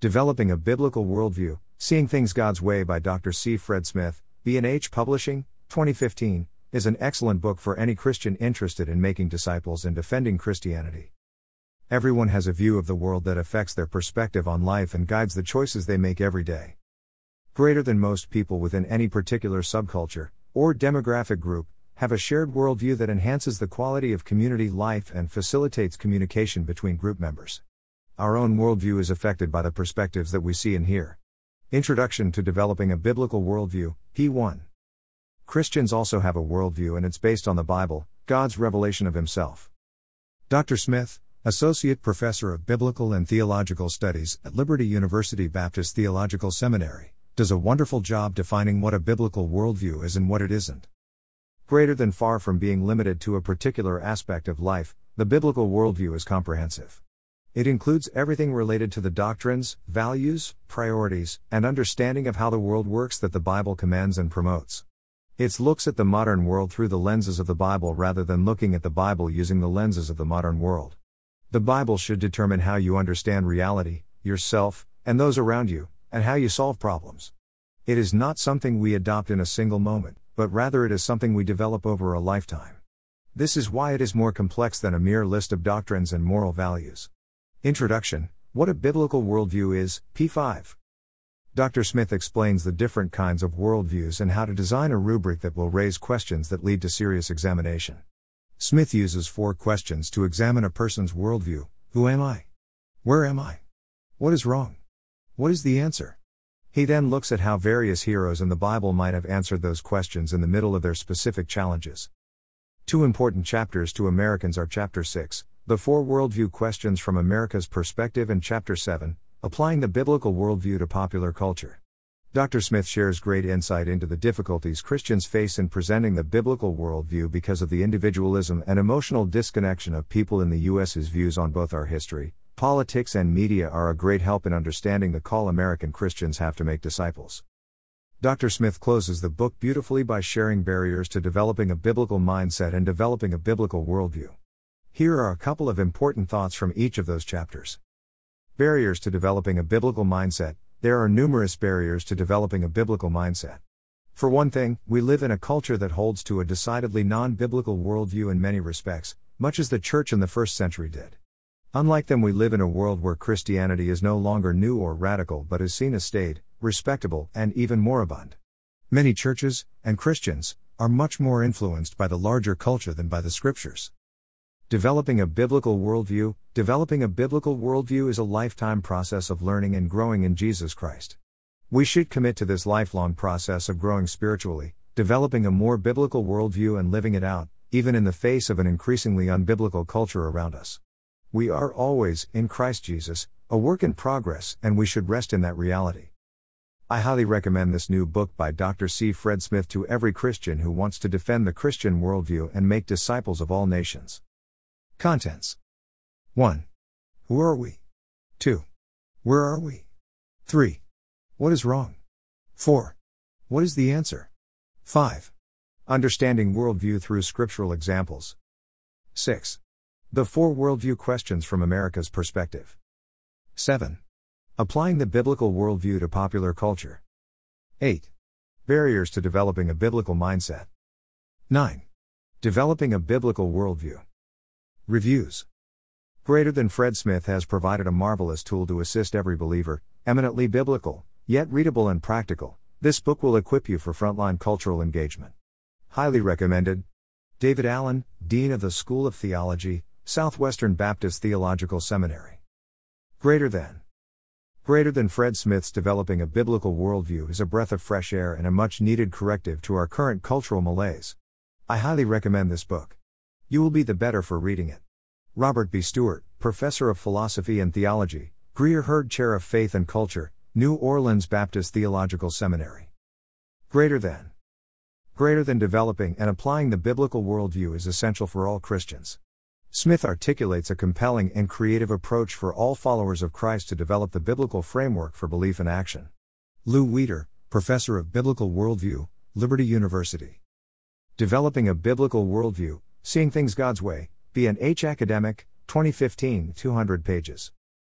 Developing a Biblical Worldview Seeing Things God's Way by Dr. C. Fred Smith, B&H Publishing, 2015, is an excellent book for any Christian interested in making disciples and defending Christianity. Everyone has a view of the world that affects their perspective on life and guides the choices they make every day. Greater than most people within any particular subculture, or demographic group, have a shared worldview that enhances the quality of community life and facilitates communication between group members. Our own worldview is affected by the perspectives that we see and hear. Introduction to Developing a Biblical Worldview, P1. Christians also have a worldview and it's based on the Bible, God's revelation of Himself. Dr. Smith, Associate Professor of Biblical and Theological Studies at Liberty University Baptist Theological Seminary, does a wonderful job defining what a biblical worldview is and what it isn't. Greater than far from being limited to a particular aspect of life, the biblical worldview is comprehensive. It includes everything related to the doctrines, values, priorities, and understanding of how the world works that the Bible commands and promotes. It looks at the modern world through the lenses of the Bible rather than looking at the Bible using the lenses of the modern world. The Bible should determine how you understand reality, yourself, and those around you, and how you solve problems. It is not something we adopt in a single moment, but rather it is something we develop over a lifetime. This is why it is more complex than a mere list of doctrines and moral values. Introduction What a Biblical Worldview is, P5. Dr. Smith explains the different kinds of worldviews and how to design a rubric that will raise questions that lead to serious examination. Smith uses four questions to examine a person's worldview Who am I? Where am I? What is wrong? What is the answer? He then looks at how various heroes in the Bible might have answered those questions in the middle of their specific challenges. Two important chapters to Americans are Chapter 6, the Four Worldview Questions from America's Perspective, and Chapter 7, Applying the Biblical Worldview to Popular Culture. Dr. Smith shares great insight into the difficulties Christians face in presenting the biblical worldview because of the individualism and emotional disconnection of people in the U.S.'s views on both our history, politics, and media are a great help in understanding the call American Christians have to make disciples. Dr. Smith closes the book beautifully by sharing barriers to developing a biblical mindset and developing a biblical worldview. Here are a couple of important thoughts from each of those chapters. Barriers to developing a biblical mindset There are numerous barriers to developing a biblical mindset. For one thing, we live in a culture that holds to a decidedly non biblical worldview in many respects, much as the church in the first century did. Unlike them, we live in a world where Christianity is no longer new or radical but is seen as staid, respectable, and even moribund. Many churches, and Christians, are much more influenced by the larger culture than by the scriptures. Developing a biblical worldview Developing a biblical worldview is a lifetime process of learning and growing in Jesus Christ. We should commit to this lifelong process of growing spiritually, developing a more biblical worldview and living it out, even in the face of an increasingly unbiblical culture around us. We are always, in Christ Jesus, a work in progress, and we should rest in that reality. I highly recommend this new book by Dr. C. Fred Smith to every Christian who wants to defend the Christian worldview and make disciples of all nations. Contents 1. Who are we? 2. Where are we? 3. What is wrong? 4. What is the answer? 5. Understanding worldview through scriptural examples. 6. The four worldview questions from America's perspective. 7. Applying the biblical worldview to popular culture. 8. Barriers to developing a biblical mindset. 9. Developing a biblical worldview. Reviews Greater than Fred Smith has provided a marvelous tool to assist every believer, eminently biblical, yet readable and practical. This book will equip you for frontline cultural engagement. Highly recommended. David Allen, Dean of the School of Theology, Southwestern Baptist Theological Seminary. Greater than. Greater than Fred Smith's developing a biblical worldview is a breath of fresh air and a much needed corrective to our current cultural malaise. I highly recommend this book. You will be the better for reading it. Robert B. Stewart, Professor of Philosophy and Theology, Greer-Heard Chair of Faith and Culture, New Orleans Baptist Theological Seminary. Greater than. Greater than developing and applying the biblical worldview is essential for all Christians. Smith articulates a compelling and creative approach for all followers of Christ to develop the biblical framework for belief and action. Lew Weider, Professor of Biblical Worldview, Liberty University. Developing a Biblical Worldview, Seeing Things God's Way, B&H Academic, 2015, 200 pages.